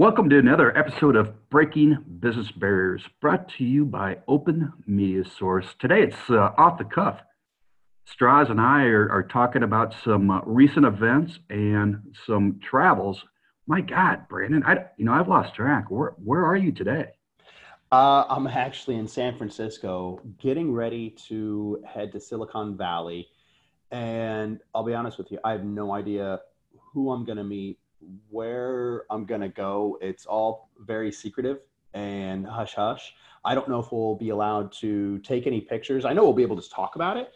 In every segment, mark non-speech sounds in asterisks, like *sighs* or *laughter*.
Welcome to another episode of Breaking Business Barriers, brought to you by Open Media Source. Today it's uh, off the cuff. Straz and I are, are talking about some uh, recent events and some travels. My God, Brandon, I you know I've lost track. Where where are you today? Uh, I'm actually in San Francisco, getting ready to head to Silicon Valley, and I'll be honest with you, I have no idea who I'm going to meet where I'm going to go, it's all very secretive and hush hush. I don't know if we'll be allowed to take any pictures. I know we'll be able to talk about it,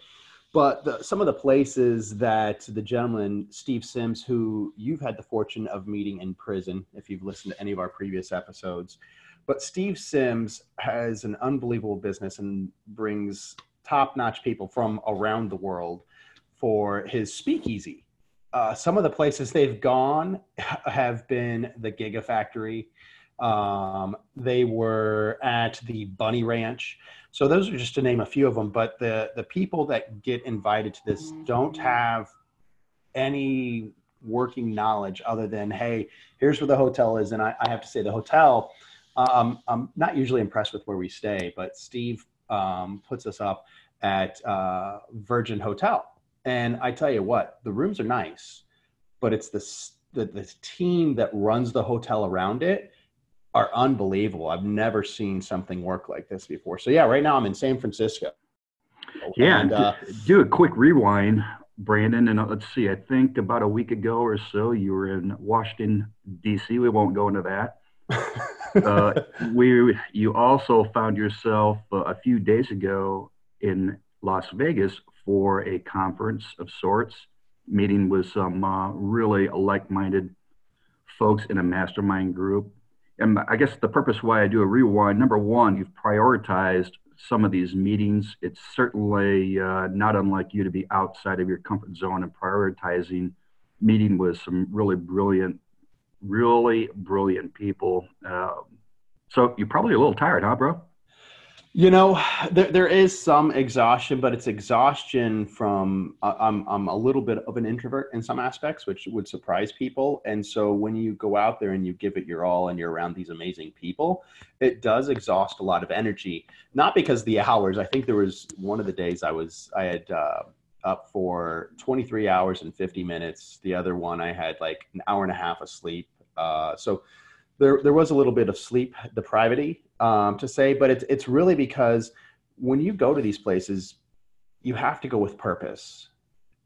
but the, some of the places that the gentleman, Steve Sims, who you've had the fortune of meeting in prison, if you've listened to any of our previous episodes, but Steve Sims has an unbelievable business and brings top notch people from around the world for his speakeasy uh, some of the places they've gone have been the Gigafactory. Um, they were at the Bunny Ranch. So those are just to name a few of them. But the the people that get invited to this don't have any working knowledge other than hey, here's where the hotel is. And I, I have to say the hotel. Um, I'm not usually impressed with where we stay, but Steve um, puts us up at uh, Virgin Hotel and I tell you what, the rooms are nice, but it's the, the, the team that runs the hotel around it are unbelievable. I've never seen something work like this before. So yeah, right now I'm in San Francisco. Yeah, and, uh, do a quick rewind, Brandon. And uh, let's see, I think about a week ago or so, you were in Washington D.C. We won't go into that. *laughs* uh, we, you also found yourself uh, a few days ago in Las Vegas for a conference of sorts, meeting with some uh, really like minded folks in a mastermind group. And I guess the purpose why I do a rewind number one, you've prioritized some of these meetings. It's certainly uh, not unlike you to be outside of your comfort zone and prioritizing meeting with some really brilliant, really brilliant people. Uh, so you're probably a little tired, huh, bro? You know, there, there is some exhaustion, but it's exhaustion from uh, I'm I'm a little bit of an introvert in some aspects, which would surprise people. And so when you go out there and you give it your all and you're around these amazing people, it does exhaust a lot of energy. Not because the hours. I think there was one of the days I was I had uh, up for 23 hours and 50 minutes. The other one I had like an hour and a half of sleep. Uh, so there there was a little bit of sleep depravity um, to say, but it's it's really because when you go to these places, you have to go with purpose,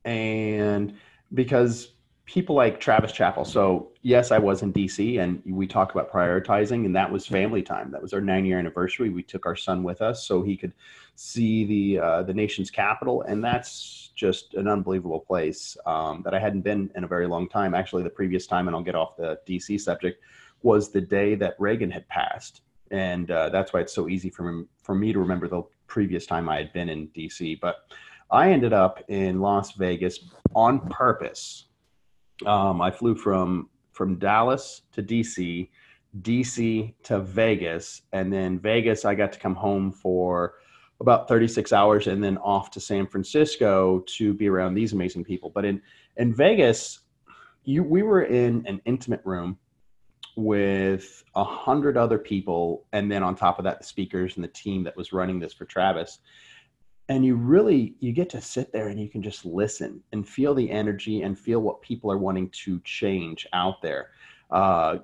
and because people like Travis Chappell. So yes, I was in DC, and we talk about prioritizing, and that was family time. That was our nine year anniversary. We took our son with us so he could see the uh, the nation's capital, and that's just an unbelievable place um, that I hadn't been in a very long time. Actually, the previous time, and I'll get off the DC subject, was the day that Reagan had passed and uh, that's why it's so easy for me, for me to remember the previous time I had been in DC. But I ended up in Las Vegas on purpose. Um, I flew from from Dallas to DC, DC to Vegas, and then Vegas I got to come home for about 36 hours and then off to San Francisco to be around these amazing people. But in in Vegas, you we were in an intimate room with a hundred other people, and then on top of that, the speakers and the team that was running this for Travis. And you really you get to sit there and you can just listen and feel the energy and feel what people are wanting to change out there. Uh,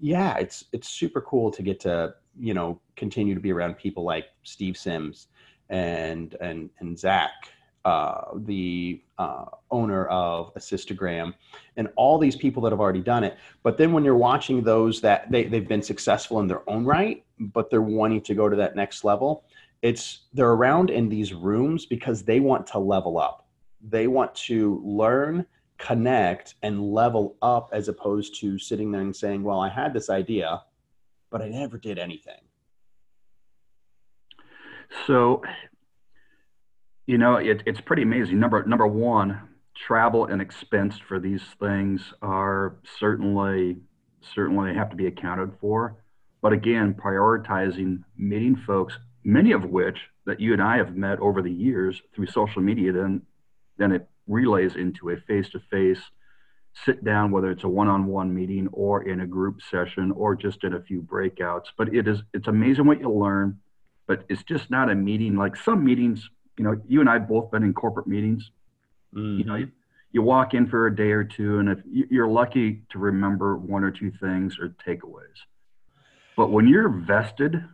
yeah, it's it's super cool to get to you know continue to be around people like Steve Sims and and and Zach uh, the uh, owner of Assistagram, and all these people that have already done it. But then when you're watching those that they, they've been successful in their own right, but they're wanting to go to that next level, it's they're around in these rooms because they want to level up. They want to learn, connect, and level up as opposed to sitting there and saying, Well, I had this idea, but I never did anything. So you know, it, it's pretty amazing. Number number one, travel and expense for these things are certainly certainly have to be accounted for. But again, prioritizing meeting folks, many of which that you and I have met over the years through social media, then then it relays into a face-to-face sit down, whether it's a one-on-one meeting or in a group session or just in a few breakouts. But it is it's amazing what you learn. But it's just not a meeting like some meetings. You know, you and I both been in corporate meetings. Mm-hmm. You know, you, you walk in for a day or two, and if you're lucky to remember one or two things or takeaways. But when you're vested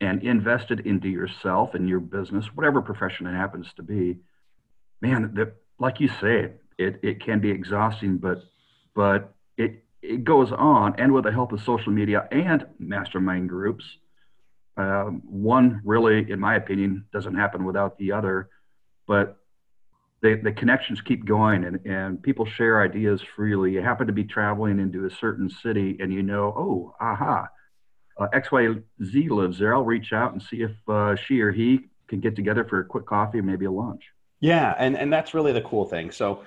and invested into yourself and your business, whatever profession it happens to be, man, the, like you say, it, it can be exhausting, but but it it goes on, and with the help of social media and mastermind groups, um, one really, in my opinion, doesn't happen without the other, but the, the connections keep going and, and people share ideas freely. You happen to be traveling into a certain city and you know, oh, aha, uh, XYZ lives there. I'll reach out and see if uh, she or he can get together for a quick coffee, maybe a lunch. Yeah, and, and that's really the cool thing. So,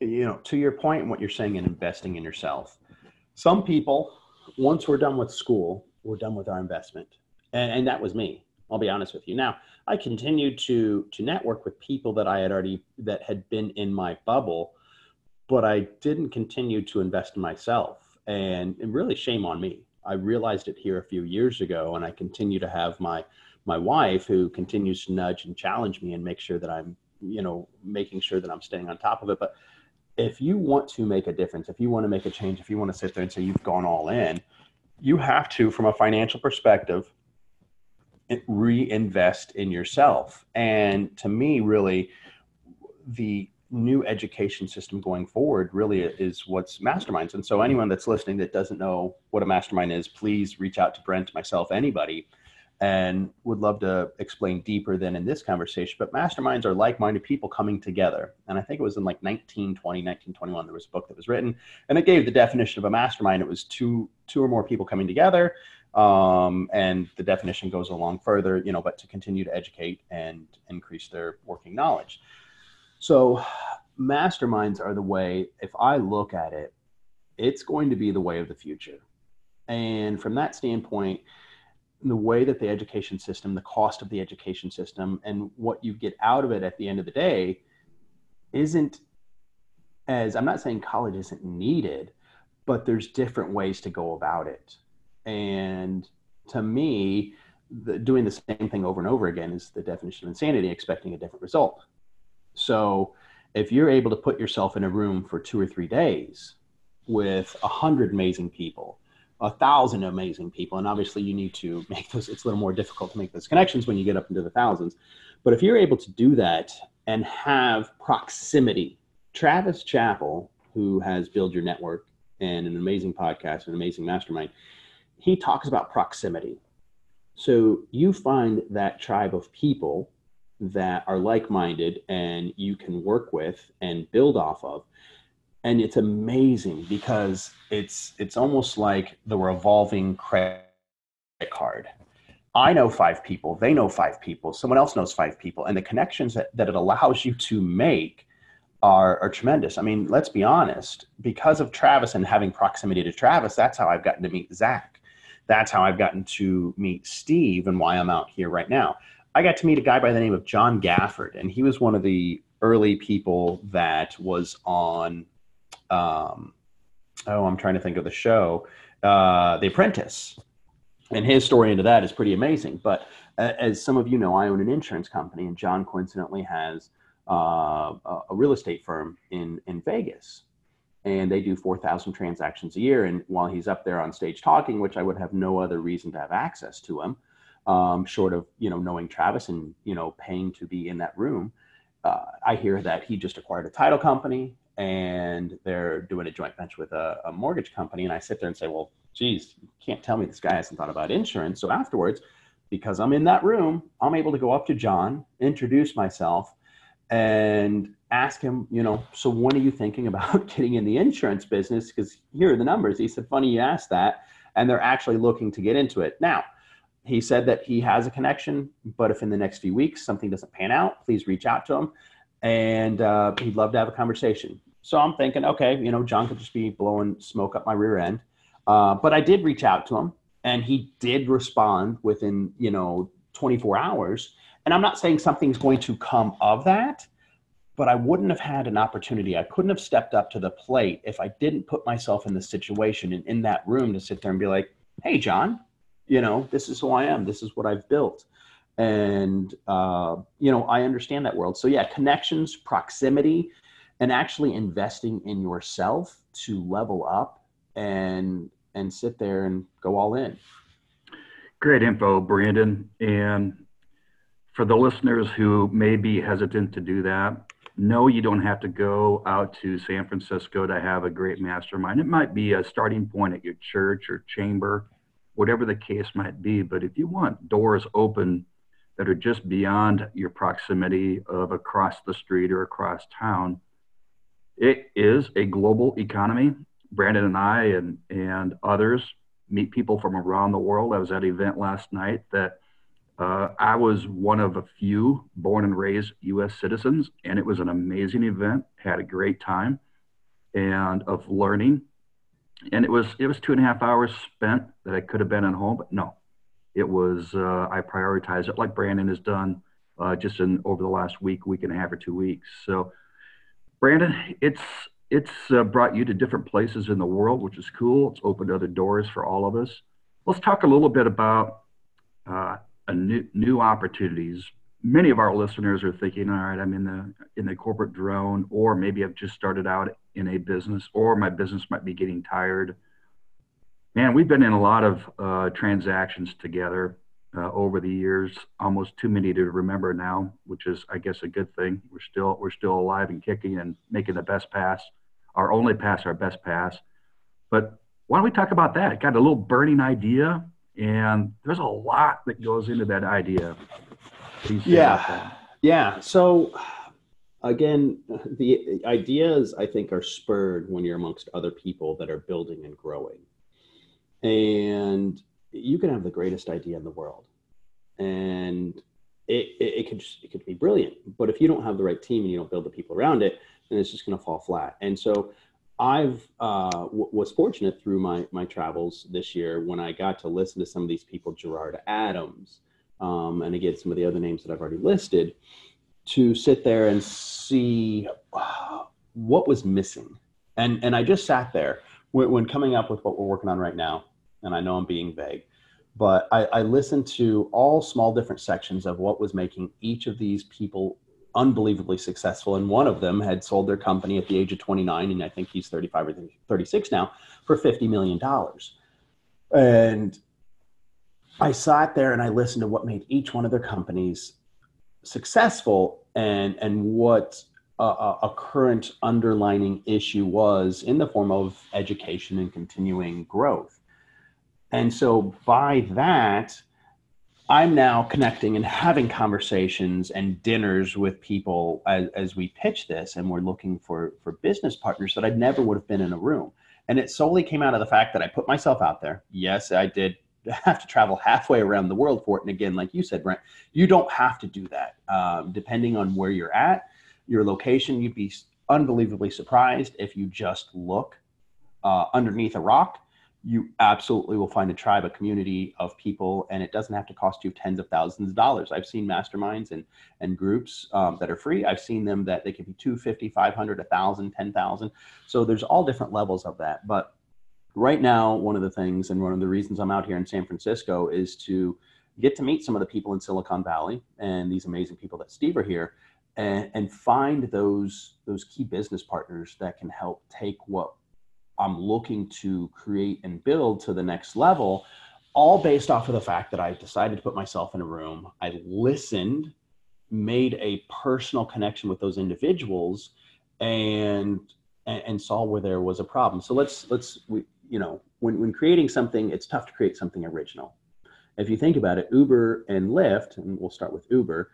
you know, to your point and what you're saying in investing in yourself, some people, once we're done with school, we're done with our investment. And, and that was me. I'll be honest with you. Now, I continued to to network with people that I had already that had been in my bubble, but I didn't continue to invest in myself. And, and really shame on me. I realized it here a few years ago, and I continue to have my my wife who continues to nudge and challenge me and make sure that I'm, you know, making sure that I'm staying on top of it. But if you want to make a difference, if you want to make a change, if you want to sit there and say you've gone all in, you have to, from a financial perspective, reinvest in yourself. And to me, really, the new education system going forward really is what's masterminds. And so, anyone that's listening that doesn't know what a mastermind is, please reach out to Brent, myself, anybody, and would love to explain deeper than in this conversation. But masterminds are like minded people coming together. And I think it was in like 1920, 1921, there was a book that was written, and it gave the definition of a mastermind. It was two, two or more people coming together um, and the definition goes along further, you know, but to continue to educate and increase their working knowledge. So, masterminds are the way, if I look at it, it's going to be the way of the future. And from that standpoint, the way that the education system, the cost of the education system, and what you get out of it at the end of the day isn't as I'm not saying college isn't needed, but there's different ways to go about it. And to me, the, doing the same thing over and over again is the definition of insanity, expecting a different result. So if you're able to put yourself in a room for two or three days with a hundred amazing people, a thousand amazing people, and obviously you need to make those, it's a little more difficult to make those connections when you get up into the thousands. But if you're able to do that and have proximity, Travis Chappell, who has Build Your Network and an amazing podcast, an amazing mastermind, he talks about proximity. So you find that tribe of people that are like-minded and you can work with and build off of. And it's amazing because it's it's almost like the revolving credit card. I know five people they know five people someone else knows five people and the connections that, that it allows you to make are, are tremendous. I mean let's be honest because of travis and having proximity to travis that's how i've gotten to meet zach that's how I've gotten to meet Steve and why I'm out here right now. I got to meet a guy by the name of John Gafford, and he was one of the early people that was on. Um, oh, I'm trying to think of the show, uh, The Apprentice, and his story into that is pretty amazing. But uh, as some of you know, I own an insurance company, and John coincidentally has uh, a real estate firm in in Vegas and they do 4,000 transactions a year. And while he's up there on stage talking, which I would have no other reason to have access to him, um, short of you know knowing Travis and you know paying to be in that room, uh, I hear that he just acquired a title company and they're doing a joint venture with a, a mortgage company. And I sit there and say, well, geez, you can't tell me this guy hasn't thought about insurance. So afterwards, because I'm in that room, I'm able to go up to John, introduce myself, and ask him, you know, so when are you thinking about *laughs* getting in the insurance business? Because here are the numbers. He said, funny you asked that. And they're actually looking to get into it. Now, he said that he has a connection, but if in the next few weeks something doesn't pan out, please reach out to him. And uh, he'd love to have a conversation. So I'm thinking, okay, you know, John could just be blowing smoke up my rear end. Uh, but I did reach out to him and he did respond within, you know, 24 hours. And I'm not saying something's going to come of that, but I wouldn't have had an opportunity. I couldn't have stepped up to the plate if I didn't put myself in the situation and in that room to sit there and be like, "Hey, John, you know, this is who I am. This is what I've built." And uh, you know, I understand that world. So yeah, connections, proximity, and actually investing in yourself to level up and and sit there and go all in. Great info, Brandon. And for the listeners who may be hesitant to do that, no, you don't have to go out to San Francisco to have a great mastermind. It might be a starting point at your church or chamber, whatever the case might be. But if you want doors open that are just beyond your proximity of across the street or across town, it is a global economy. Brandon and I and, and others meet people from around the world. I was at an event last night that uh, I was one of a few born and raised U.S. citizens, and it was an amazing event. Had a great time, and of learning. And it was it was two and a half hours spent that I could have been at home, but no, it was uh, I prioritized it like Brandon has done uh, just in over the last week, week and a half or two weeks. So, Brandon, it's it's uh, brought you to different places in the world, which is cool. It's opened other doors for all of us. Let's talk a little bit about uh, new, new opportunities. Many of our listeners are thinking, all right, I'm in the in the corporate drone, or maybe I've just started out in a business, or my business might be getting tired. Man, we've been in a lot of uh, transactions together uh, over the years, almost too many to remember now, which is, I guess, a good thing. We're still we're still alive and kicking and making the best pass our only pass, our best pass. But why don't we talk about that? Got a little burning idea, and there's a lot that goes into that idea. Yeah, yeah. So again, the ideas I think are spurred when you're amongst other people that are building and growing, and you can have the greatest idea in the world, and it, it, it could it could be brilliant. But if you don't have the right team and you don't build the people around it, then it's just going to fall flat. And so I've uh, w- was fortunate through my my travels this year when I got to listen to some of these people, Gerard Adams, um, and again some of the other names that I've already listed, to sit there and see uh, what was missing. And and I just sat there when, when, coming up with what we're working on right now. And I know I'm being vague, but I, I listened to all small different sections of what was making each of these people unbelievably successful. And one of them had sold their company at the age of 29, and I think he's 35 or 36 now, for $50 million. And I sat there and I listened to what made each one of their companies successful and, and what a, a current underlining issue was in the form of education and continuing growth. And so by that, I'm now connecting and having conversations and dinners with people as, as we pitch this, and we're looking for for business partners that I never would have been in a room. And it solely came out of the fact that I put myself out there. Yes, I did *laughs* have to travel halfway around the world for it. And again, like you said, Brent, you don't have to do that. Um, depending on where you're at, your location, you'd be unbelievably surprised if you just look uh, underneath a rock you absolutely will find a tribe, a community of people, and it doesn't have to cost you tens of thousands of dollars. I've seen masterminds and, and groups um, that are free. I've seen them that they can be 250, 500, 1,000, 10,000. So there's all different levels of that. But right now, one of the things and one of the reasons I'm out here in San Francisco is to get to meet some of the people in Silicon Valley and these amazing people that Steve are here and, and find those, those key business partners that can help take what I'm looking to create and build to the next level, all based off of the fact that I decided to put myself in a room. I listened, made a personal connection with those individuals, and and, and saw where there was a problem. So let's let's we, you know when when creating something, it's tough to create something original. If you think about it, Uber and Lyft, and we'll start with Uber,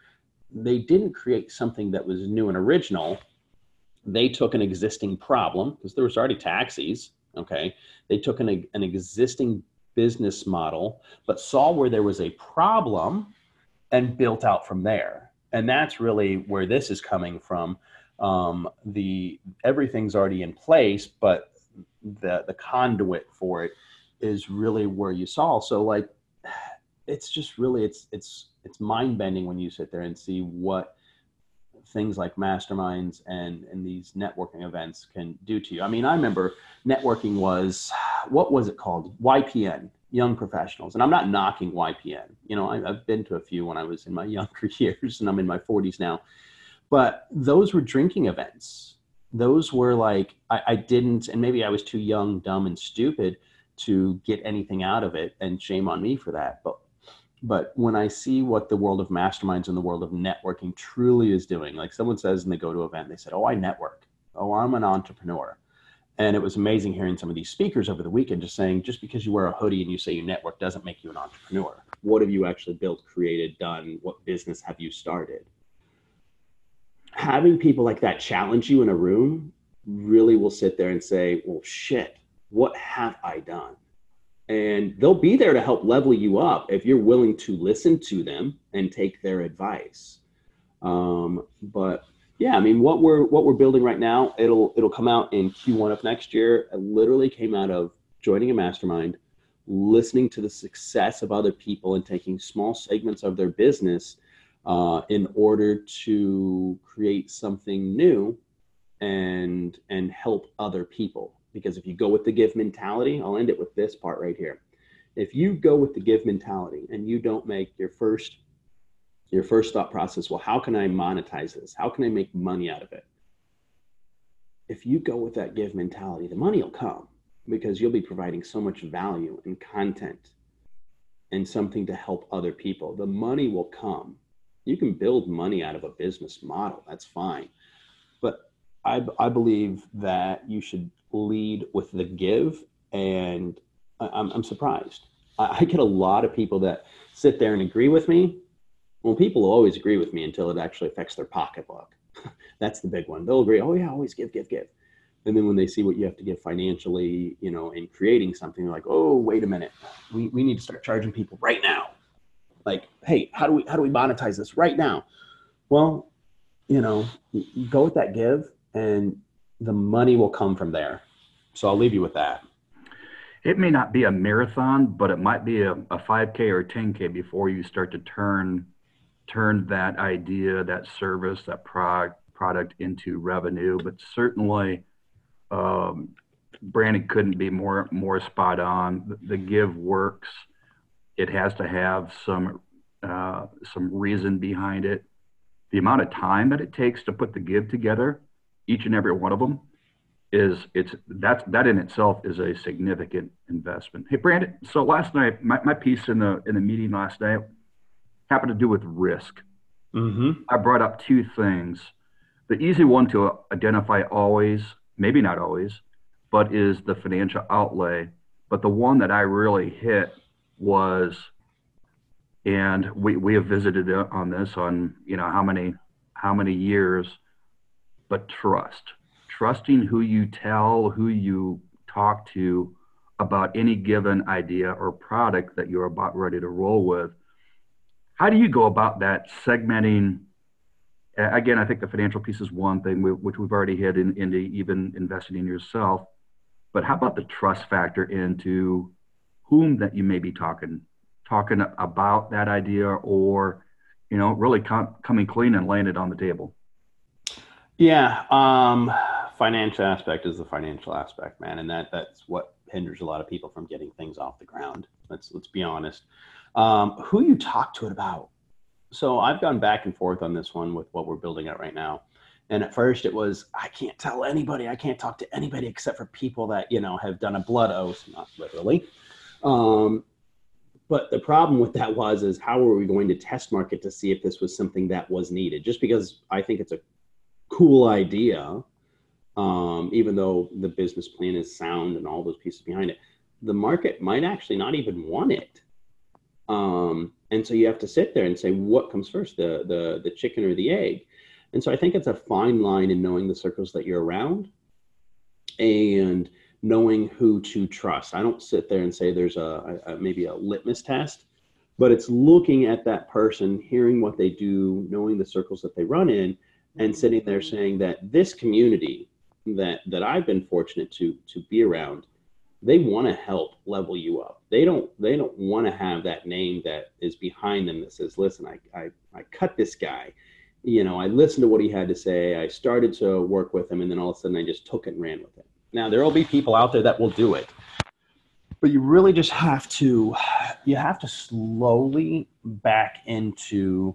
they didn't create something that was new and original they took an existing problem because there was already taxis okay? They took an, an existing business model but saw where there was a problem and built out from there. And that's really where this is coming from. Um, the everything's already in place but the the conduit for it is really where you saw. So like *sighs* it's just really it's it's it's mind bending when you sit there and see what things like masterminds and and these networking events can do to you. I mean, I remember networking was what was it called? YPN, Young Professionals, and I'm not knocking YPN. You know, I, I've been to a few when I was in my *laughs* younger years, and I'm in my 40s now. But those were drinking events. Those were like I, I didn't, and maybe I was too young, dumb, and stupid to get anything out of it, and shame on me for that. But but when I see what the world of masterminds and the world of networking truly is doing, like someone says and they go to an event, they said, Oh, I network. Oh, I'm an entrepreneur. And it was amazing hearing some of these speakers over the weekend just saying, just because you wear a hoodie and you say you network doesn't make you an entrepreneur. What have you actually built, created, done? What business have you started? Having people like that challenge you in a room really will sit there and say, Well, shit, what have I done? And they'll be there to help level you up if you're willing to listen to them and take their advice. Um, but yeah i mean what we're what we're building right now it'll it'll come out in q1 of next year. It literally came out of joining a mastermind listening to the success of other people and taking small segments of their business uh, in order to create something new and and help other people because if you go with the give mentality, I'll end it with this part right here. If you go with the give mentality and you don't make your first your first thought process, well, how can I monetize this? How can I make money out of it? If you go with that give mentality, the money will come because you'll be providing so much value and content and something to help other people. The money will come. You can build money out of a business model. That's fine. I, I believe that you should lead with the give, and I'm, I'm surprised. I, I get a lot of people that sit there and agree with me. Well, people always agree with me until it actually affects their pocketbook. *laughs* That's the big one. They'll agree, oh yeah, always give, give, give. And then when they see what you have to give financially, you know, in creating something, they're like, oh, wait a minute, we, we need to start charging people right now. Like, hey, how do we how do we monetize this right now? Well, you know, go with that give, and the money will come from there. So I'll leave you with that. It may not be a marathon, but it might be a, a 5K or 10K before you start to turn turn that idea, that service, that product product into revenue. But certainly, um, Brandon couldn't be more more spot on. The, give works. It has to have some uh, some reason behind it. The amount of time that it takes to put the give together, each and every one of them, is it's that that in itself is a significant investment. Hey Brandon, so last night my, my piece in the in the meeting last night happened to do with risk. Mm-hmm. I brought up two things. The easy one to identify always, maybe not always, but is the financial outlay. But the one that I really hit was, and we, we have visited on this on you know how many how many years, but trust trusting who you tell, who you talk to about any given idea or product that you're about ready to roll with. How do you go about that segmenting? Again, I think the financial piece is one thing, which we've already hit in, into even investing in yourself. But how about the trust factor into whom that you may be talking talking about that idea, or you know, really com- coming clean and laying it on the table? Yeah, um, financial aspect is the financial aspect, man, and that that's what hinders a lot of people from getting things off the ground. Let's let's be honest. Um, who you talk to it about? So I've gone back and forth on this one with what we're building at right now. And at first it was I can't tell anybody, I can't talk to anybody except for people that you know have done a blood oath, not literally. Um, but the problem with that was is how are we going to test market to see if this was something that was needed? Just because I think it's a cool idea um, even though the business plan is sound and all those pieces behind it, the market might actually not even want it. Um, and so you have to sit there and say, what comes first, the the the chicken or the egg? And so I think it's a fine line in knowing the circles that you're around and knowing who to trust. I don't sit there and say there's a, a, maybe a litmus test, but it's looking at that person, hearing what they do, knowing the circles that they run in, and sitting there saying that this community that that I've been fortunate to to be around, they want to help level you up. They don't they don't want to have that name that is behind them that says, "Listen, I I, I cut this guy. you know, I listened to what he had to say. I started to work with him, and then all of a sudden, I just took it and ran with it. Now, there will be people out there that will do it, but you really just have to, you have to slowly back into,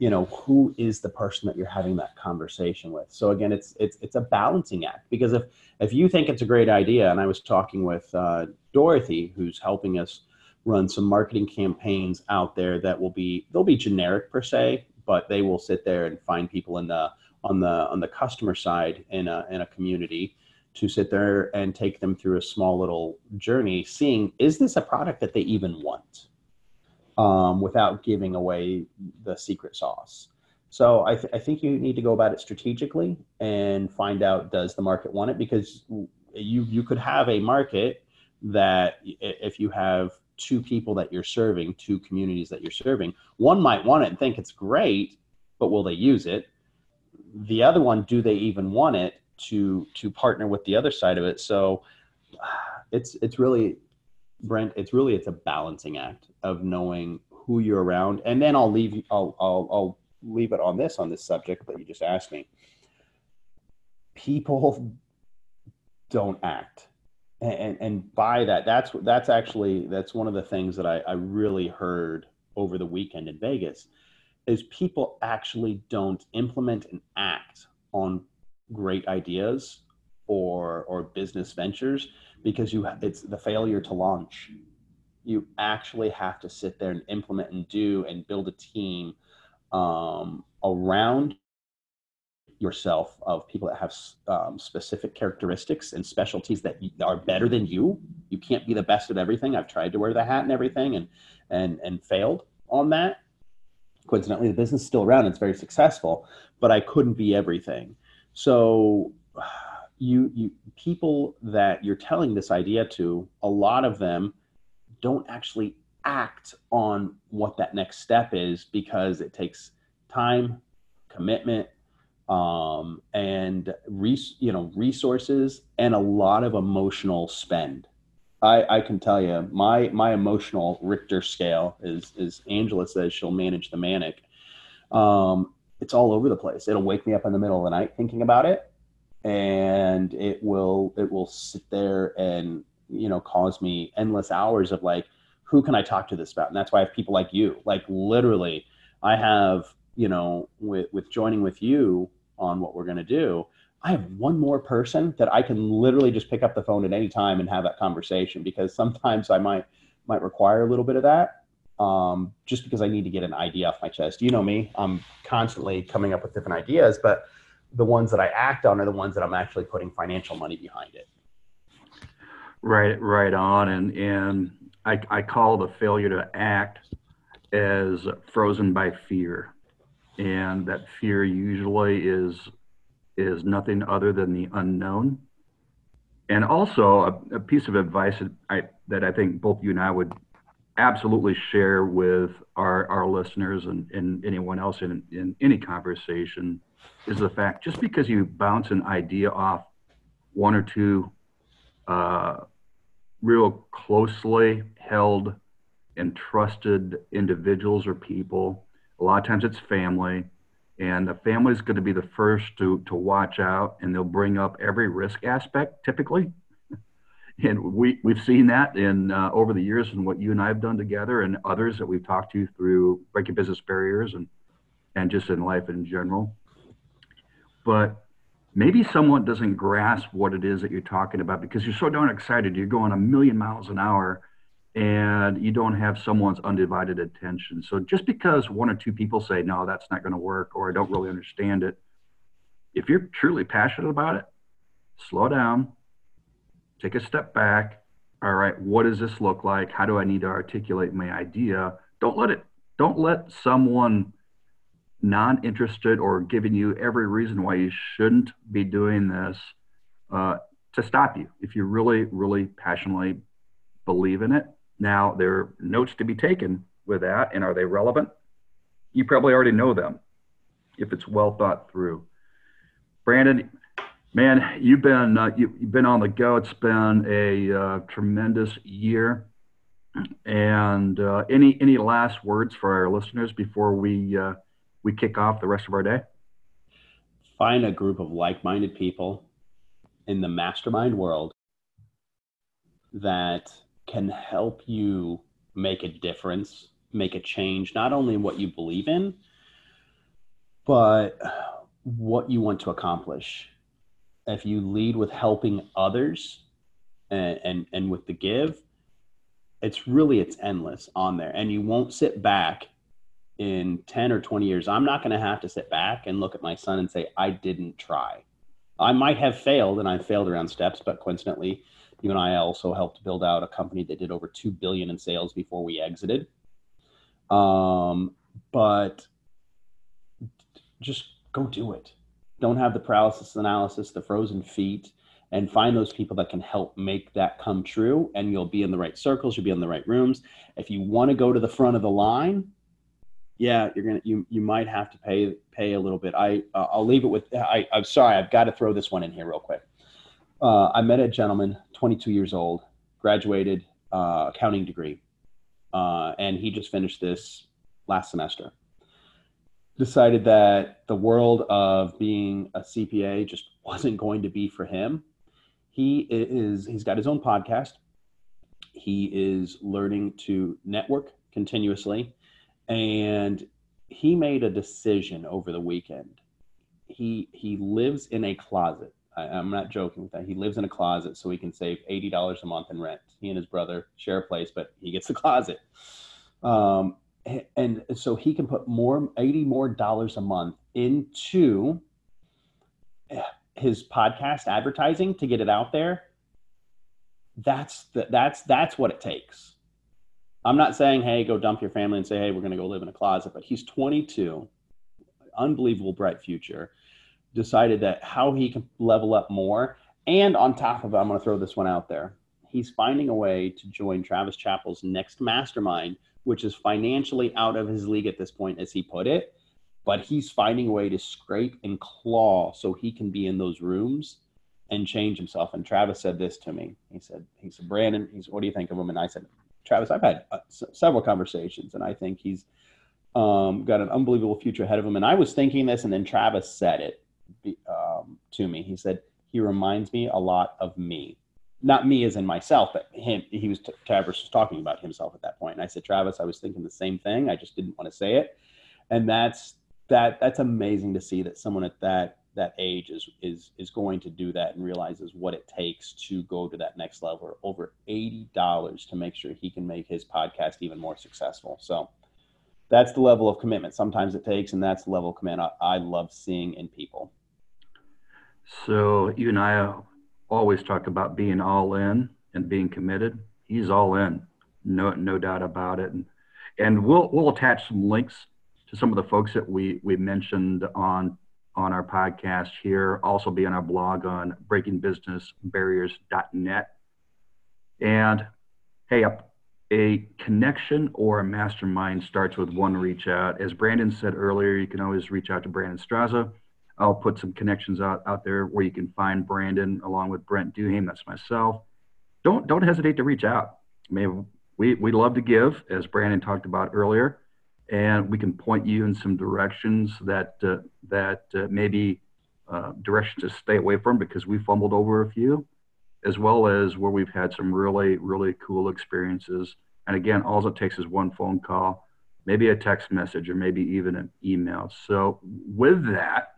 you know, who is the person that you're having that conversation with. So again, it's it's it's a balancing act because if if you think it's a great idea, and I was talking with uh, Dorothy, who's helping us run some marketing campaigns out there that will be they'll be generic per se but they will sit there and find people in the on the on the customer side in a in a community to sit there and take them through a small little journey, seeing is this a product that they even want, um, without giving away the secret sauce. So I, th- I think you need to go about it strategically and find out does the market want it because you you could have a market that if you have two people that you're serving, two communities that you're serving. One might want it and think it's great, but will they use it? The other one, do they even want it to to partner with the other side of it? So it's it's really Brent, it's really it's a balancing act of knowing who you're around. And then I'll leave I'll I'll I'll leave it on this on this subject that you just asked me. People don't act and and by that that's that's actually that's one of the things that I, I really heard over the weekend in vegas is people actually don't implement and act on great ideas or or business ventures because you it's the failure to launch you actually have to sit there and implement and do and build a team um, around yourself of people that have um, specific characteristics and specialties that are better than you. You can't be the best at everything. I've tried to wear the hat and everything and and and failed on that. Coincidentally, the business is still around. It's very successful, but I couldn't be everything. So you you people that you're telling this idea to, a lot of them don't actually act on what that next step is because it takes time, commitment, um, and res- you know resources and a lot of emotional spend. I, I can tell you my my emotional Richter scale is is Angela says she'll manage the manic. Um, it's all over the place. It'll wake me up in the middle of the night thinking about it, and it will it will sit there and you know cause me endless hours of like who can I talk to this about? And that's why I have people like you. Like literally, I have you know with with joining with you on what we're going to do, I have one more person that I can literally just pick up the phone at any time and have that conversation because sometimes I might might require a little bit of that um, just because I need to get an idea off my chest. You know me, I'm constantly coming up with different ideas, but the ones that I act on are the ones that I'm actually putting financial money behind it. Right, right on, and and I, I call the failure to act as frozen by fear and that fear usually is is nothing other than the unknown. And also a, a piece of advice that I, that I think both you and I would absolutely share with our, our listeners and, and anyone else in, in any conversation is the fact just because you bounce an idea off one or two uh, real closely held and trusted individuals or people a lot of times it's family, and the family is going to be the first to to watch out, and they'll bring up every risk aspect typically. *laughs* and we we've seen that in uh, over the years and what you and I have done together, and others that we've talked to through breaking business barriers and and just in life in general. But maybe someone doesn't grasp what it is that you're talking about because you're so darn excited. You're going a million miles an hour and you don't have someone's undivided attention. So just because one or two people say, no, that's not going to work, or I don't really understand it, if you're truly passionate about it, slow down, take a step back. All right, what does this look like? How do I need to articulate my idea? Don't let it, don't let someone non interested or giving you every reason why you shouldn't be doing this uh, to stop you. If you really, really passionately believe in it, now, there are notes to be taken with that, and are they relevant? You probably already know them if it's well thought through. Brandon, man, you've been uh, you, have been on the go. It's been a uh, tremendous year. And uh, any any last words for our listeners before we uh, we kick off the rest of our day? Find a group of like minded people in the mastermind world that can help you make a difference, make a change, not only in what you believe in, but what you want to accomplish. If you lead with helping others and, and, and with the give, it's really it's endless on there and you won't sit back in 10 or 20 years i'm not going to have to sit back and look at my son and say i didn't try. I might have failed and i failed around steps but coincidentally you and i also helped build out a company that did over 2 billion in sales before we exited. Um, but just go do it. Don't have the paralysis analysis the frozen feet and find those people that can help make that come true and you'll be in the right circles you'll be in the right rooms. If you want to go to the front of the line yeah you're gonna you you might have to pay pay a little bit. I uh, i'll leave it with i i'm sorry i've got to throw this one in here real quick. Uh, i met a gentleman 22 years old graduated uh, accounting degree uh, and he just finished this last semester. Decided that the world of being a cpa just wasn't going to be for him. He is he's got his own podcast. He is learning to network continuously and he made a decision over the weekend. He he lives in a closet. I, am not joking with that. He lives in a closet so he can save $80 a month in rent. He and his brother share a place but he gets the closet. Um, and so he can put more 80 more dollars a month into his podcast advertising to get it out there. That's the, that's that's what it takes i'm not saying hey go dump your family and say hey we're going to go live in a closet but he's 22 unbelievable bright future decided that how he can level up more and on top of it i'm going to throw this one out there he's finding a way to join travis chappell's next mastermind which is financially out of his league at this point as he put it but he's finding a way to scrape and claw so he can be in those rooms and change himself. And Travis said this to me. He said, he said, Brandon, he's, what do you think of him? And I said, Travis, I've had uh, s- several conversations and I think he's um, got an unbelievable future ahead of him. And I was thinking this and then Travis said it um, to me. He said, he reminds me a lot of me. Not me as in myself, but him. He was t- Travis was talking about himself at that point. And I said, Travis, I was thinking the same thing. I just didn't want to say it. And that's that that's amazing to see that someone at that that age is is is going to do that and realizes what it takes to go to that next level. Over $80 to make sure he can make his podcast even more successful. So that's the level of commitment sometimes it takes and that's the level of commitment i, I love seeing in people. So you and i always talk about being all in and being committed. He's all in no no doubt about it. And, and we'll we'll attach some links to some of the folks that we we mentioned on on our podcast here. Also be on our blog on breakingbusinessbarriers.net. And hey, a, a connection or a mastermind starts with one reach out. As Brandon said earlier, you can always reach out to Brandon Straza. I'll put some connections out, out there where you can find Brandon along with Brent Duham. That's myself. Don't don't hesitate to reach out. I mean, we we love to give, as Brandon talked about earlier and we can point you in some directions that uh, that uh, maybe uh, directions to stay away from because we fumbled over a few, as well as where we've had some really really cool experiences. And again, all it takes is one phone call, maybe a text message, or maybe even an email. So with that,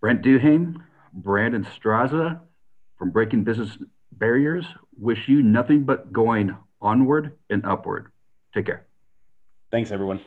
Brent Duham, Brandon Straza from Breaking Business Barriers wish you nothing but going onward and upward. Take care. Thanks, everyone.